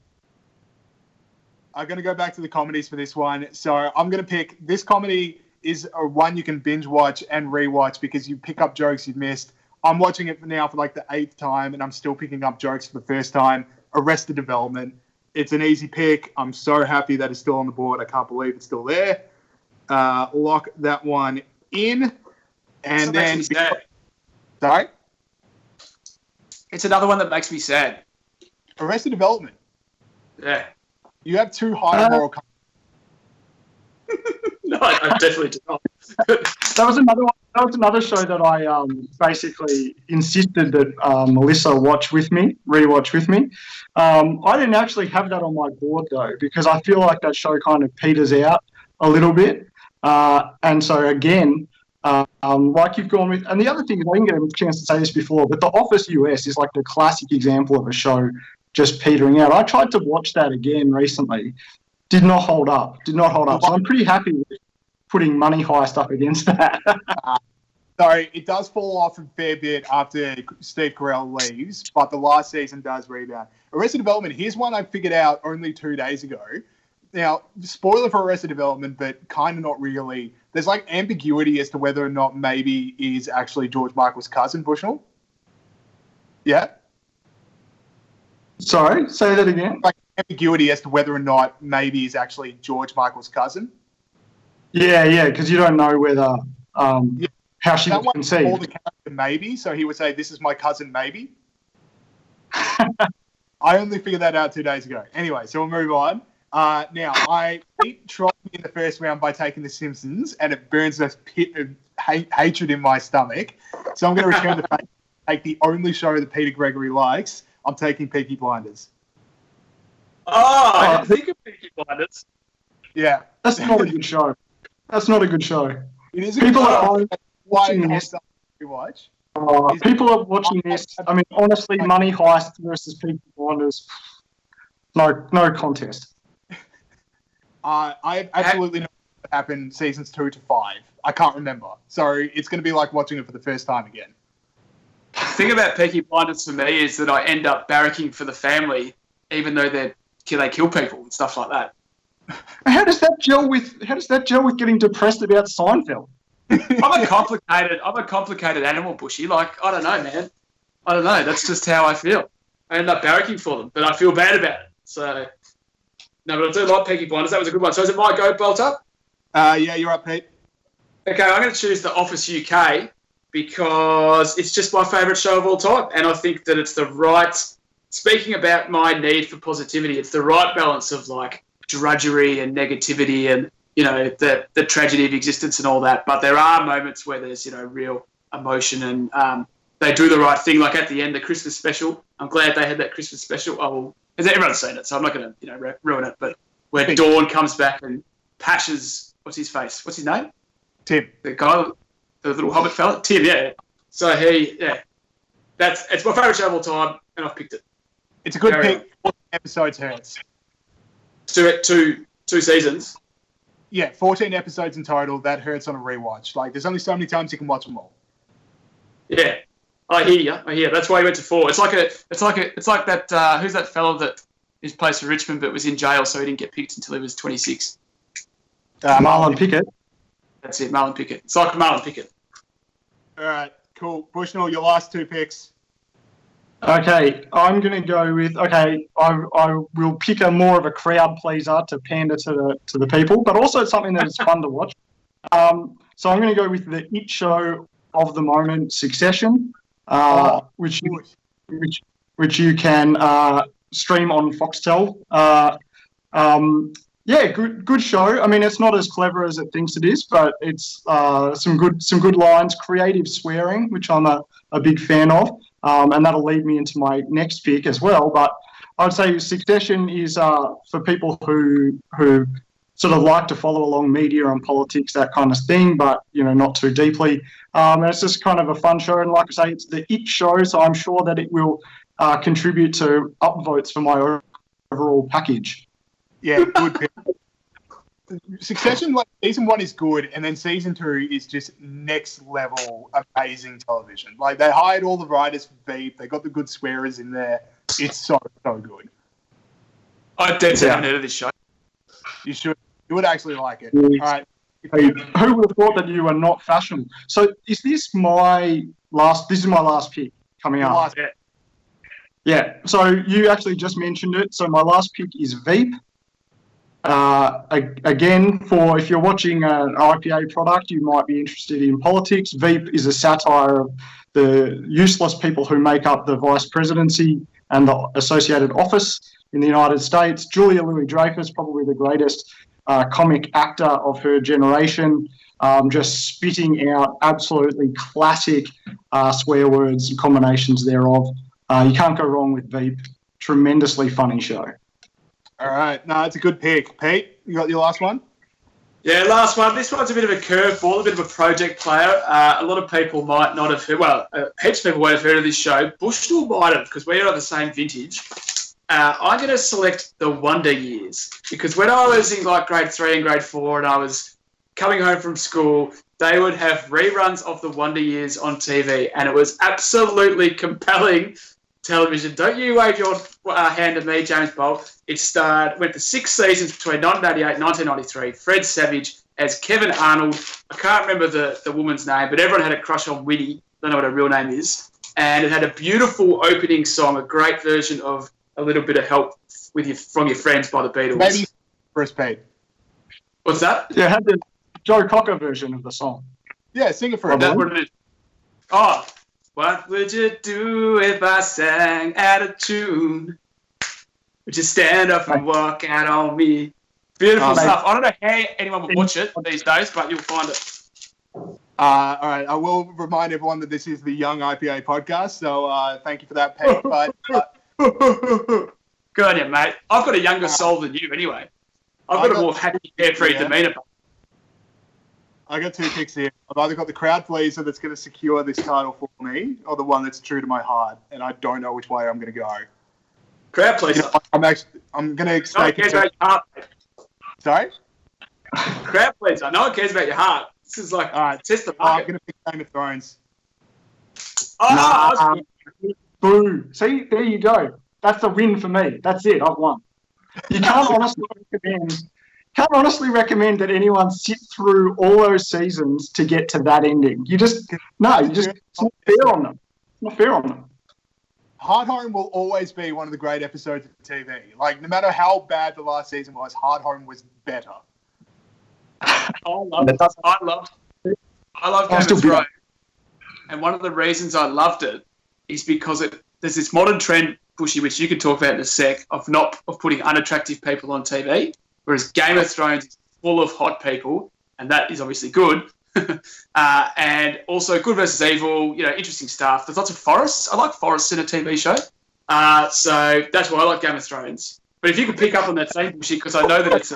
I'm going to go back to the comedies for this one. So I'm going to pick this comedy is a one you can binge watch and rewatch because you pick up jokes you've missed. I'm watching it for now for like the eighth time and I'm still picking up jokes for the first time. Arrested Development. It's an easy pick. I'm so happy that it's still on the board. I can't believe it's still there. Uh, lock that one in. And then, sad. sorry, It's another one that makes me sad. Arrested Development. Yeah. You have two high Uh, moral. com- No, I, I definitely do not. That was another one. That was another show that I um, basically insisted that uh, Melissa watch with me, rewatch with me. Um, I didn't actually have that on my board though because I feel like that show kind of peters out a little bit. Uh, and so again, um, like you've gone with, and the other thing is I didn't get a chance to say this before, but The Office US is like the classic example of a show just petering out. I tried to watch that again recently, did not hold up, did not hold up. So I'm pretty happy with putting Money Heist up against that. Sorry, it does fall off a fair bit after Steve Carell leaves, but the last season does rebound. Arrested Development, here's one I figured out only two days ago. Now, spoiler for Arrested Development, but kind of not really. There's like ambiguity as to whether or not Maeby is actually George Michael's cousin, Bushnell. Yeah? Sorry, say that again. Like ambiguity as to whether or not Maeby is actually George Michael's cousin. Yeah, yeah, because you don't know whether um, Yeah. how she That was conceived. called the character Maeby, so he would say, This is my cousin Maeby. I only figured that out two days ago. Anyway, so we'll move on. Uh, now, I beat Troy in the first round by taking The Simpsons, and it burns this pit of hate, hatred in my stomach. So I'm going to return the favor take the only show that Peter Gregory likes. I'm taking Peaky Blinders. Oh, I Oh, didn't think of Peaky Blinders. Yeah, That's not a good show. That's not a good show. it is a People good at show. home Why watching not this. watch? Uh, people are watching this. I mean, honestly, Money Heist versus Peaky Blinders. No, no contest. Uh, I absolutely know what happened seasons two to five. I can't remember, so it's going to be like watching it for the first time again. The thing about Peaky Blinders for me is that I end up barracking for the family, even though they they kill people and stuff like that. How does that gel with? How does that gel with getting depressed about Seinfeld? I'm a complicated I'm a complicated animal, Bushy. Like I don't know, man. I don't know. That's just how I feel. I end up barracking for them, but I feel bad about it. So no, but I do like Peaky Blinders. That was a good one. So is it my go, up? Uh, yeah, you're up, Pete. Okay, I'm going to choose The Office UK because it's just my favourite show of all time, and I think that it's the right. Speaking about my need for positivity, it's the right balance of like drudgery and negativity, and you know the the tragedy of existence and all that. But there are moments where there's you know real emotion, and um, they do the right thing. Like at the end, the Christmas special. I'm glad they had that Christmas special. Oh, well, everyone's seen it, so I'm not going to you know ruin it. But where Dawn comes back and Pasha's what's his face? What's his name? Tim. the guy, the little hobbit fella, Tim. Yeah. So he, yeah, that's it's my favourite show of all time, and I've picked it. It's a good Carry pick. Four episodes hurts. Two, two, two seasons. Yeah, 14 episodes in total. That hurts on a rewatch. Like, there's only so many times you can watch them all. Yeah, I hear you. I hear. That's why he went to four. It's like a, it's like a, it's like that. Uh, who's that fellow that is plays for Richmond but was in jail, so he didn't get picked until he was 26. Uh, Marlon Pickett. That's it, Marlon Pickett. It's like Marlon Pickett. All right, cool. Bushnell, your last two picks. Okay, I'm going to go with okay. I, I will pick a more of a crowd pleaser to pander to the to the people, but also something that is fun to watch. Um, so I'm going to go with the it show of the moment, Succession, uh, which you, which which you can uh, stream on Foxtel. Uh, um, yeah, good good show. I mean, it's not as clever as it thinks it is, but it's uh, some good some good lines, creative swearing, which I'm a, a big fan of, um, and that'll lead me into my next pick as well. But I'd say Succession is uh, for people who who sort of like to follow along media and politics, that kind of thing, but you know, not too deeply. Um, and it's just kind of a fun show, and like I say, it's the it show, so I'm sure that it will uh, contribute to upvotes for my overall package. Yeah, good pick. Succession, like season one is good, and then season two is just next level amazing television. Like they hired all the writers for Veep, they got the good swearers in there. It's so so good. I dead set Yeah. haven't heard of this show. You should, you would actually like it. Yes. All right, Hey, who would have thought that you were not fashionable? So is this my last? This is my last pick coming up. last- Yeah. So you actually just mentioned it. So my last pick is Veep. Uh, again, for if you're watching an IPA product, you might be interested in politics. Veep is a satire of the useless people who make up the vice presidency and the associated office in the United States. Julia Louis Dreyfus, probably the greatest uh, comic actor of her generation, um, just spitting out absolutely classic uh, swear words and combinations thereof. Uh, you can't go wrong with Veep. Tremendously funny show. all right. No, it's a good pick. Pete, you got your last one? Yeah, last one. This one's a bit of a curveball, a bit of a project player. Uh, a lot of people might not have heard, well, uh, heaps of people won't have heard of this show. Bushnell might have, because we are of the same vintage. Uh, I'm going to select the Wonder Years, because when I was in like grade three and grade four and I was coming home from school, they would have reruns of the Wonder Years on TV, and it was absolutely compelling television. Don't you wave your uh, hand at me, James Bolt. It starred, went to six seasons between 1988 and 1993. Fred Savage as Kevin Arnold. I can't remember the, the woman's name, but everyone had a crush on Winnie. Don't know what her real name is. And it had a beautiful opening song, a great version of A Little Bit of Help with your, from Your Friends by the Beatles. Maybe first Pete. What's that? Yeah, had the Joe Cocker version of the song. Yeah, sing it for Oh, us. That what it is. Oh, what would you do if I sang out of tune? Would you stand up and walk out on me? Beautiful Oh, mate. stuff. I don't know how anyone would watch it these days, but you'll find it. Uh, all right, I will remind everyone that this is the Young IPA podcast, so uh, thank you for that, Pete. But uh, Good on you, mate. I've got a younger soul than you, anyway. I've I got a more happy, carefree Yeah. demeanour. I got two picks here. I've either got the crowd pleaser that's going to secure this title for me, or the one that's true to my heart, and I don't know which way I'm going to go. Crowd pleaser. I'm actually, I'm going to No one expect. cares about your heart. Sorry. Crowd pleaser. No one cares about your heart. This is like All right. test the Oh, I'm going to pick Game of Thrones. Oh, Nah, was- um, Boo. See, there you go. That's the win for me. That's it. I've won. You can't honestly recommend. Can't honestly recommend that anyone sit through all those seasons to get to that ending. You just no. You just it's not fair on them. It's not fair on them. Hard Home will always be one of the great episodes of TV. Like, no matter how bad the last season was, Hard Home was better. I love it. I love I love I'll Game of Thrones. And one of the reasons I loved it is because it there's this modern trend, Bushy, which you can talk about in a sec, of not of putting unattractive people on TV. Whereas Game of Thrones is full of hot people, and that is obviously good. uh, and also good versus evil, you know, interesting stuff. There's lots of forests. I like forests in a TV show. Uh, so that's why I like Game of Thrones. But if you could pick up on that same Bushy, because I know that it's a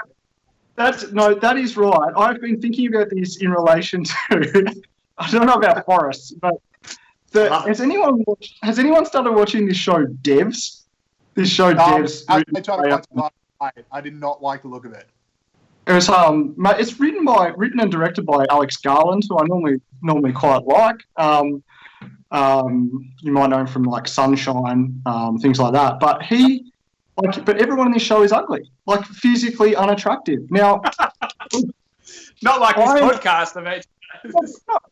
That's no, that is right. I've been thinking about this in relation to. I don't know about forests, but the, Love has anyone watched, has anyone started watching this show Devs? This show Um, Devs. I, written I tried to by, watch it last night. I did not like the look of it. It was um, ma- it's written by, written and directed by Alex Garland, who I normally normally quite like. Um, um, you might know him from like Sunshine, um, things like that. But he, like, but everyone in this show is ugly, like physically unattractive. Now, not like this I- podcast, I mean.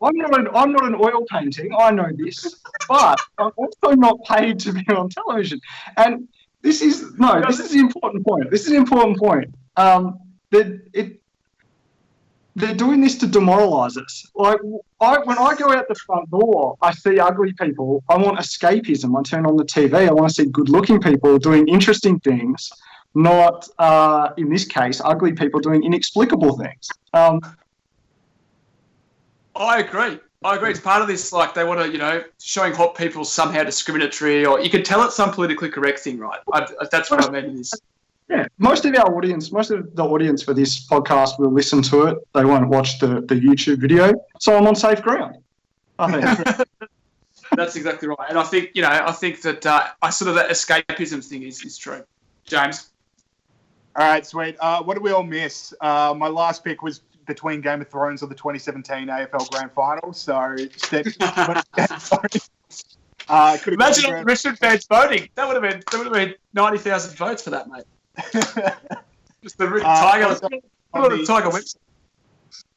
I'm not an I'm not an oil painting. I know this, but I'm also not paid to be on television. And this is no, this is the important point. This is an important point. Um, that it they're doing this to demoralise us. Like I, when I go out the front door, I see ugly people. I want escapism. I turn on the TV. I want to see good-looking people doing interesting things, not uh, in this case, ugly people doing inexplicable things. Um, I agree. I agree. It's part of this, like they want to, you know, showing hot people somehow discriminatory, or you can tell it's some politically correct thing, right? I, that's what I mean. in This Yeah, most of our audience, most of the audience for this podcast will listen to it. They won't watch the, the YouTube video. So I'm on safe ground. I think. that's exactly right. And I think, you know, I think that uh, I sort of that escapism thing is, is true. James, All right, sweet. Uh, what did we all miss? Uh, my last pick was between Game of Thrones or the 2017 AFL Grand Final. So, step, uh, imagine all the Richmond fans voting. That would have been that would have been ninety thousand votes for that, mate. Just the Uh, Tiger, also, what a Tiger website.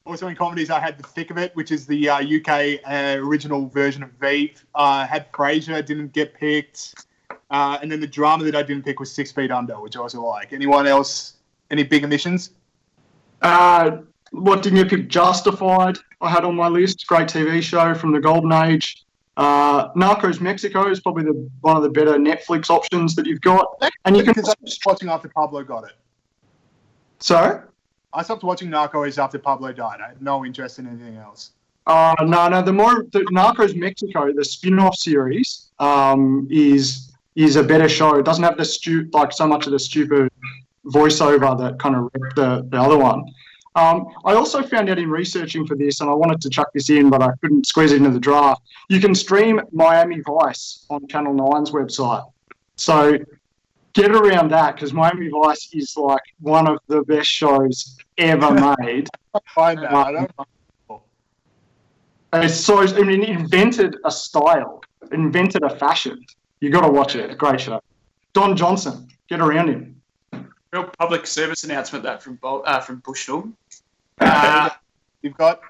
also in comedies, I had The Thick of It, which is the uh, UK uh, original version of Veep. Uh, had Frasier, didn't get picked. Uh, and then the drama that I didn't pick was Six Feet Under, which I also like. Anyone else? Any big omissions? uh, what didn't you pick? Justified. I had on my list. Great TV show from the golden age. Uh, Narcos Mexico is probably the one of the better Netflix options that you've got. And you can. Because I was watching after Pablo got it. Sorry. I stopped watching Narcos after Pablo died. I had no interest in anything else. Uh, no, no. The more the Narcos Mexico, the spin-off series, um, is is a better show. It doesn't have the stu- like so much of the stupid voiceover that kind of wrecked the, the other one. Um, I also found out in researching for this, and I wanted to chuck this in, but I couldn't squeeze it into the draft. You can stream Miami Vice on Channel 9's website. So get around that because Miami Vice is like one of the best shows ever made. Find that. I don't It's so I mean, invented a style, invented a fashion. You got to watch it. Great show. Don Johnson, get around him. Real public service announcement that from Bol- uh, from Bushnell. Uh, You've got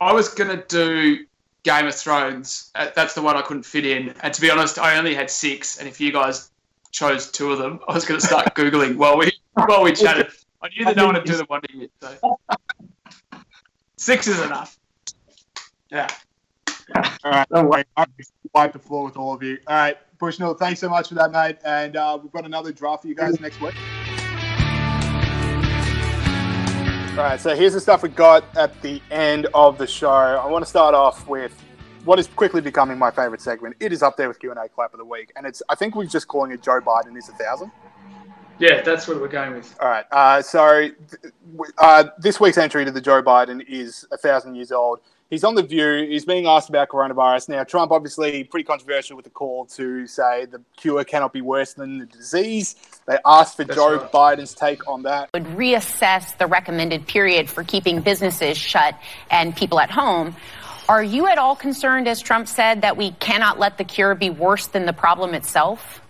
I was gonna do Game of Thrones. Uh, that's the one I couldn't fit in. And to be honest, I only had six. And if you guys chose two of them, I was gonna start googling while we while we chatted. I knew that no one would do the one to you. So. Six is enough. Yeah. all right. Don't worry. I wipe the floor with all of you. All right, Bushnell, thanks so much for that, mate. And uh, we've got another draft for you guys next week. All right, so here's the stuff we got at the end of the show. I want to start off with what is quickly becoming my favorite segment. It is up there with Q and A clap of the week, and it's I think we're just calling it Joe Biden is a thousand. Yeah, that's what we're going with. All right, uh, so uh, this week's entry to the Joe Biden is a thousand years old. He's on the View. He's being asked about coronavirus. Now, Trump obviously pretty controversial with the call to say the cure cannot be worse than the disease. They asked for That's Joe right. Biden's take on that. would reassess the recommended period for keeping businesses shut and people at home. Are you at all concerned, as Trump said, that we cannot let the cure be worse than the problem itself?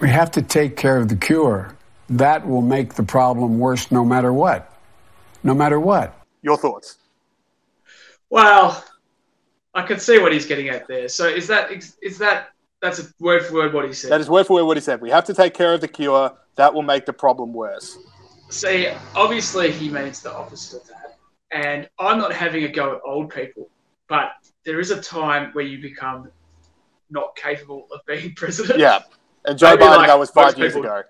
We have to take care of the cure. That will make the problem worse no matter what. No matter what. Your thoughts? Well, I can see what he's getting at there. So is that is that that's a word for word what he said? That is word for word what he said. We have to take care of the cure. That will make the problem worse. See, obviously he means the opposite of that. And I'm not having a go at old people, but there is a time where you become not capable of being president. Yeah. And Joe Maybe Biden, like that was five years people- ago.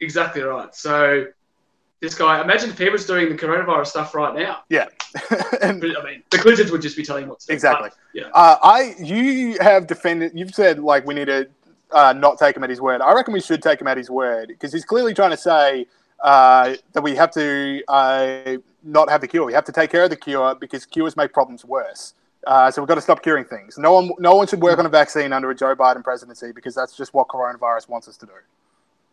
Exactly right. So this guy, imagine if he was doing the coronavirus stuff right now. Yeah. and, I mean, the Clintons would just be telling him what to do. Exactly. But, you uh, I, you have defended. You've said like we need to uh, not take him at his word. I reckon we should take him at his word because he's clearly trying to say uh, that we have to uh, not have the cure. We have to take care of the cure because cures make problems worse. Uh, so we've got to stop curing things. No one, no one should work on a vaccine under a Joe Biden presidency because that's just what coronavirus wants us to do.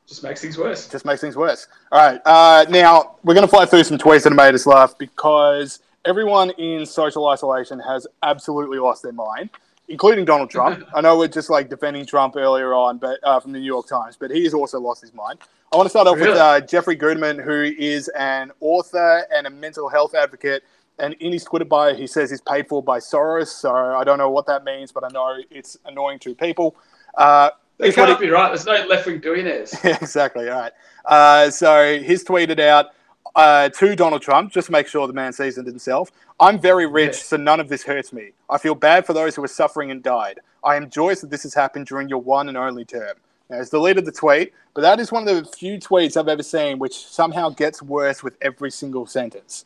Just makes things worse. just makes things worse. All right. Uh, now we're going to fly through some tweets that have made us laugh because everyone in social isolation has absolutely lost their mind, including Donald Trump. I know we're just like defending Trump earlier on, but uh, from the New York Times, but he has also lost his mind. I want to start off with uh, Jeffrey Guterman, who is an author and a mental health advocate. And in his Twitter bio, he says he's paid for by Soros. So I don't know what that means, but I know it's annoying to people. Uh, Here's can't he- be right. There's no left wing doing yeah, exactly. All right. Uh, so he's tweeted out uh, to Donald Trump, just to make sure the man seasoned himself. I'm very rich, so none of this hurts me. I feel bad for those who are suffering and died. I am joyous that this has happened during your one and only term. Now, he's deleted the tweet, but that is one of the few tweets I've ever seen which somehow gets worse with every single sentence.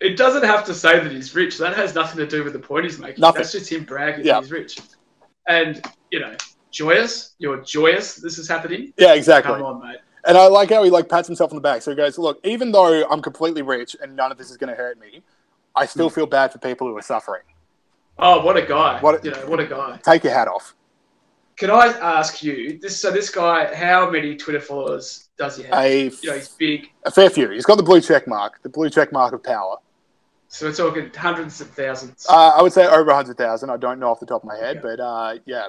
It doesn't have to say that he's rich. That has nothing to do with the point he's making. Nothing. That's just him bragging Yeah. that he's rich. And, you know, joyous. You're joyous this is happening. Yeah, exactly. Come on, mate. And I like how he like pats himself on the back. So he goes, "Look, even though I'm completely rich and none of this is going to hurt me, I still feel bad for people who are suffering. Oh, what a guy. What a- you know, what a guy. Take your hat off." Can I ask you, this so this guy, how many Twitter followers does he have? A you know, he's big. A fair few. He's got the blue check mark, the blue check mark of power. So we're talking hundreds of thousands. Uh, I would say over 100,000. I don't know off the top of my head, but uh, yeah.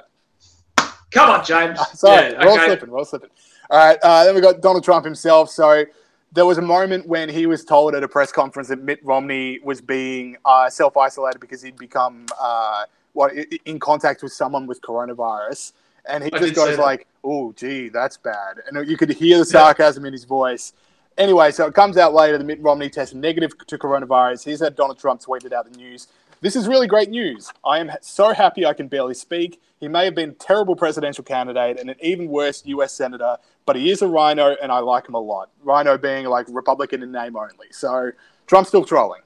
Come on, James. Sorry, Yeah, we're all slipping. We're all slipping. All right. Uh, then we got Donald Trump himself. So there was a moment when he was told at a press conference that Mitt Romney was being uh, self isolated because he'd become uh, what in contact with someone with coronavirus. And he I just goes like, "Oh, gee, that's bad," and you could hear the sarcasm in his voice. Anyway, so it comes out later that Mitt Romney tested negative to coronavirus. Here's how Donald Trump tweeted out the news. This is really great news. I am so happy I can barely speak. He may have been a terrible presidential candidate and an even worse US senator, but he is a RINO and I like him a lot. RINO being like Republican in name only. So Trump's still trolling.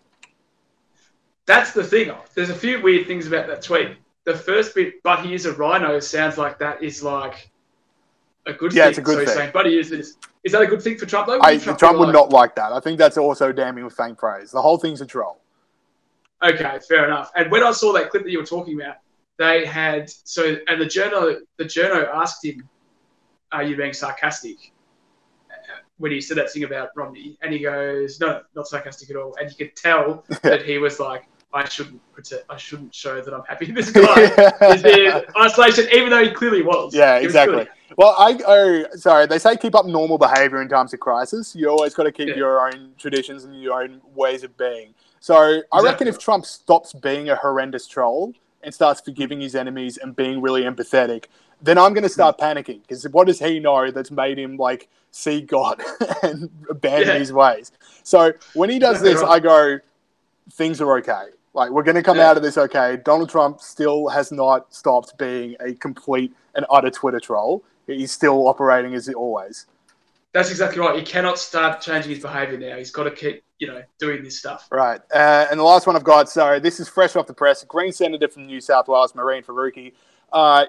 That's the thing. There's a few weird things about that tweet. The first bit, but he is a RINO, sounds like that is like a good Yeah, thing. it's a good so he's thing. saying, but he is this. Is that a good thing for Trump though? I, Would Trump, would like, not like that. I think that's also damning with faint praise. The whole thing's a troll. Okay, fair enough. And when I saw that clip that you were talking about, they had so and the journo the journo asked him, "Are you being sarcastic?" When he said that thing about Romney, and he goes, "No, not sarcastic at all." And you could tell that he was like, "I shouldn't pretend, I shouldn't show that I'm happy this guy is in isolation," even though he clearly was. Yeah, was exactly. Well, I oh, sorry. They say keep up normal behavior in times of crisis. You always got to keep Yeah. your own traditions and your own ways of being. So I reckon if Trump stops being a horrendous troll and starts forgiving his enemies and being really empathetic, then I'm going to start hmm. panicking because what does he know that's made him like see God and abandon Yeah. his ways? So when he does this. I go, things are okay. Like we're going to come Yeah. out of this okay. Donald Trump still has not stopped being a complete and utter Twitter troll. He's still operating as always. That's exactly right. He cannot start changing his behaviour now. He's got to keep, you know, doing this stuff. Right. Uh, and the last one I've got, so this is fresh off the press. Green Senator from New South Wales, Mehreen Faruqi, uh,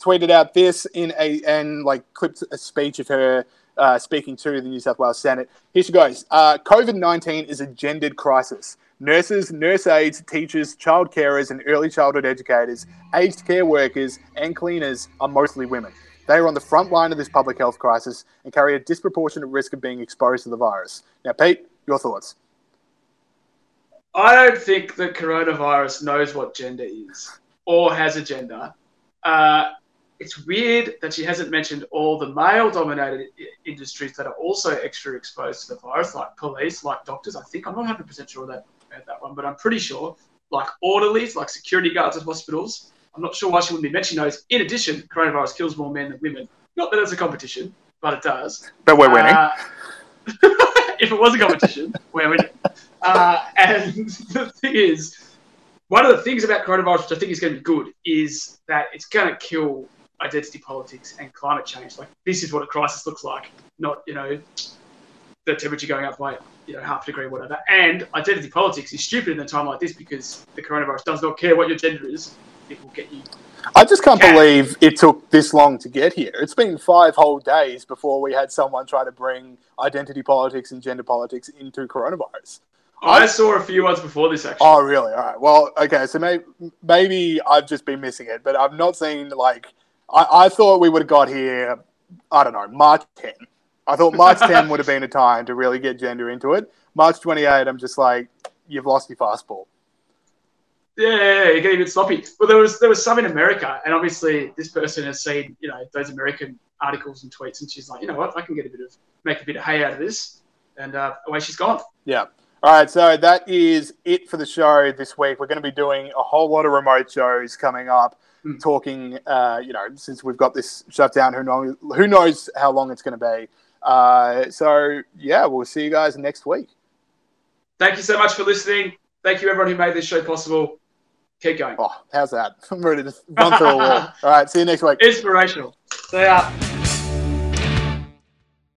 tweeted out this in a and like clipped a speech of her uh, speaking to the New South Wales Senate. Here she goes. Uh, COVID 19 is a gendered crisis. Nurses, nurse aides, teachers, child carers, and early childhood educators, aged care workers, and cleaners are mostly women. They are on the front line of this public health crisis and carry a disproportionate risk of being exposed to the virus. Now, Pete, your thoughts? I don't think that coronavirus knows what gender is or has a gender. Uh, it's weird that she hasn't mentioned all the male dominated industries that are also extra exposed to the virus, like police, like doctors. I think I'm not 100% sure that, that one, but I'm pretty sure, like orderlies, like security guards at hospitals. I'm not sure why she wouldn't be mentioning those. In addition, coronavirus kills more men than women. Not that it's a competition, but it does. But we're winning. Uh, if it was a competition, we're winning. Uh, and the thing is, one of the things about coronavirus, which I think is going to be good, is that it's going to kill identity politics and climate change. Like this is what a crisis looks like, not you know the temperature going up by you know half a degree, whatever. And identity politics is stupid in a time like this because the coronavirus does not care what your gender is; it will get you. I just can't believe it took this long to get here. It's been five whole days before we had someone try to bring identity politics and gender politics into coronavirus. Oh, I saw a few ones before this actually. Oh, really? All right. Well, okay. So maybe, maybe I've just been missing it, but I've not seen like I, I thought we would have got here. I don't know March 10. I thought March 10 would have been a time to really get gender into it. March 28, I'm just like, you've lost your fastball. Yeah, yeah, you're getting a bit sloppy. Well, there was there was some in America, and obviously this person has seen you know those American articles and tweets, and she's like, you know what, I can get a bit of make a bit of hay out of this, and uh, away she's gone. Yeah. All right, so that is it for the show this week. We're going to be doing a whole lot of remote shows coming up, Mm. talking. Uh, you know, since we've got this shutdown, who knows? Who knows how long it's going to be? Uh, so yeah, we'll see you guys next week. Thank you so much for listening. Thank you everyone who made this show possible. Keep going. Oh, how's that? I'm ready to run through a wall. All right, see you next week. Inspirational. See ya.